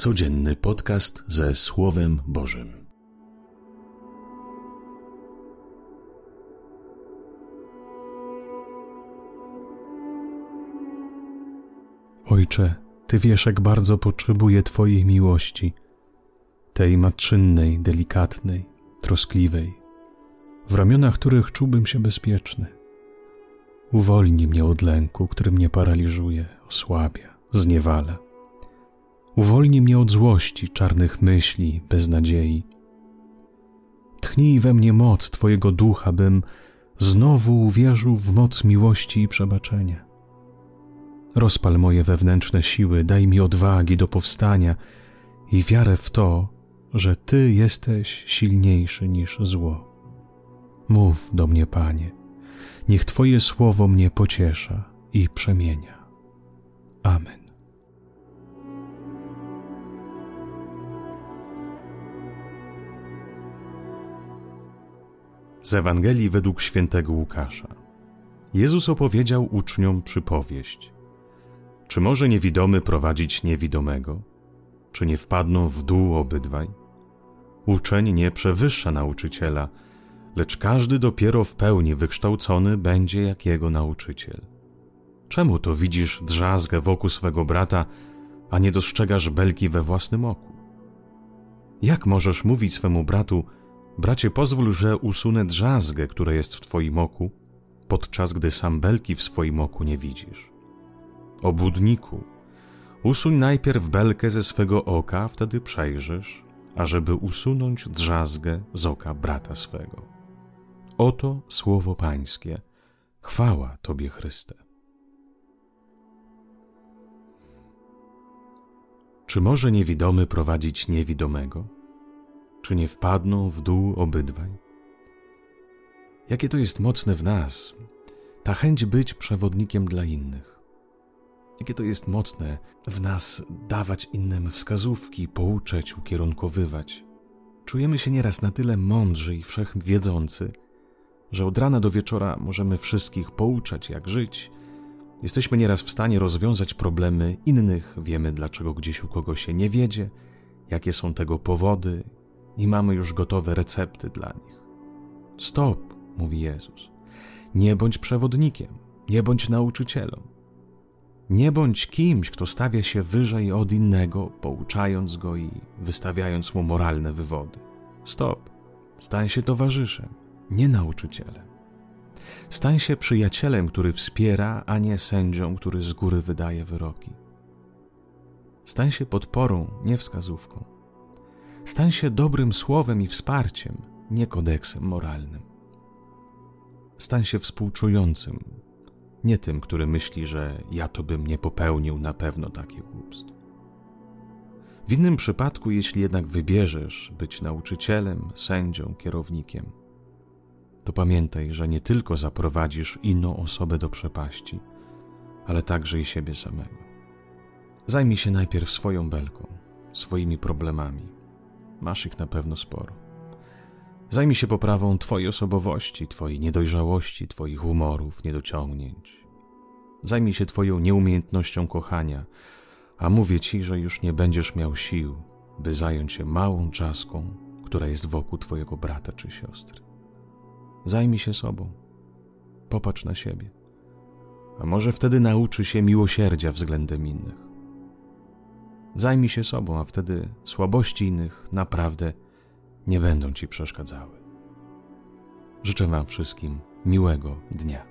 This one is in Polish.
Codzienny podcast ze Słowem Bożym. Ojcze, Ty wiesz, jak bardzo potrzebuję Twojej miłości, tej matczynnej, delikatnej, troskliwej, w ramionach których czułbym się bezpieczny. Uwolnij mnie od lęku, który mnie paraliżuje, osłabia, zniewala Uwolnij mnie od złości, czarnych myśli, beznadziei. Tchnij we mnie moc Twojego ducha, bym znowu uwierzył w moc miłości i przebaczenia. Rozpal moje wewnętrzne siły, daj mi odwagi do powstania i wiarę w to, że Ty jesteś silniejszy niż zło. Mów do mnie, Panie, niech Twoje słowo mnie pociesza i przemienia. Amen. Z Ewangelii według świętego Łukasza. Jezus opowiedział uczniom przypowieść. Czy może niewidomy prowadzić niewidomego? Czy nie wpadną w dół obydwaj? Uczeń nie przewyższa nauczyciela, lecz każdy dopiero w pełni wykształcony będzie jak jego nauczyciel. Czemu to widzisz drzazgę wokół swego brata, a nie dostrzegasz belki we własnym oku? Jak możesz mówić swemu bratu, Bracie, pozwól, że usunę drzazgę, która jest w twoim oku, podczas gdy sam belki w swoim oku nie widzisz. Obudniku, usuń najpierw belkę ze swego oka, wtedy przejrzysz, ażeby usunąć drzazgę z oka brata swego. Oto słowo Pańskie. Chwała Tobie, Chryste. Czy może niewidomy prowadzić niewidomego? Czy nie wpadną w dół obydwaj? Jakie to jest mocne w nas, ta chęć być przewodnikiem dla innych. Jakie to jest mocne w nas dawać innym wskazówki, pouczać, ukierunkowywać. Czujemy się nieraz na tyle mądrzy i wszechwiedzący, że od rana do wieczora możemy wszystkich pouczać, jak żyć. Jesteśmy nieraz w stanie rozwiązać problemy innych, wiemy, dlaczego gdzieś u kogoś się nie wiedzie, jakie są tego powody, i mamy już gotowe recepty dla nich. Stop, mówi Jezus. Nie bądź przewodnikiem, nie bądź nauczycielem. Nie bądź kimś, kto stawia się wyżej od innego, pouczając go i wystawiając mu moralne wywody. Stop. Stań się towarzyszem, nie nauczycielem. Stań się przyjacielem, który wspiera, a nie sędzią, który z góry wydaje wyroki. Stań się podporą, nie wskazówką. Stań się dobrym słowem i wsparciem, nie kodeksem moralnym. Stań się współczującym, nie tym, który myśli, że ja to bym nie popełnił na pewno takie głupstwo. W innym przypadku, jeśli jednak wybierzesz być nauczycielem, sędzią, kierownikiem, to pamiętaj, że nie tylko zaprowadzisz inną osobę do przepaści, ale także i siebie samego. Zajmij się najpierw swoją belką, swoimi problemami Masz ich na pewno sporo. Zajmij się poprawą Twojej osobowości, Twojej niedojrzałości, Twoich humorów, niedociągnięć. Zajmij się Twoją nieumiejętnością kochania, a mówię Ci, że już nie będziesz miał sił, by zająć się małą czaską, która jest wokół Twojego brata czy siostry. Zajmij się sobą. Popatrz na siebie. A może wtedy nauczy się miłosierdzia względem innych. Zajmij się sobą, a wtedy słabości innych naprawdę nie będą ci przeszkadzały. Życzę Wam wszystkim miłego dnia.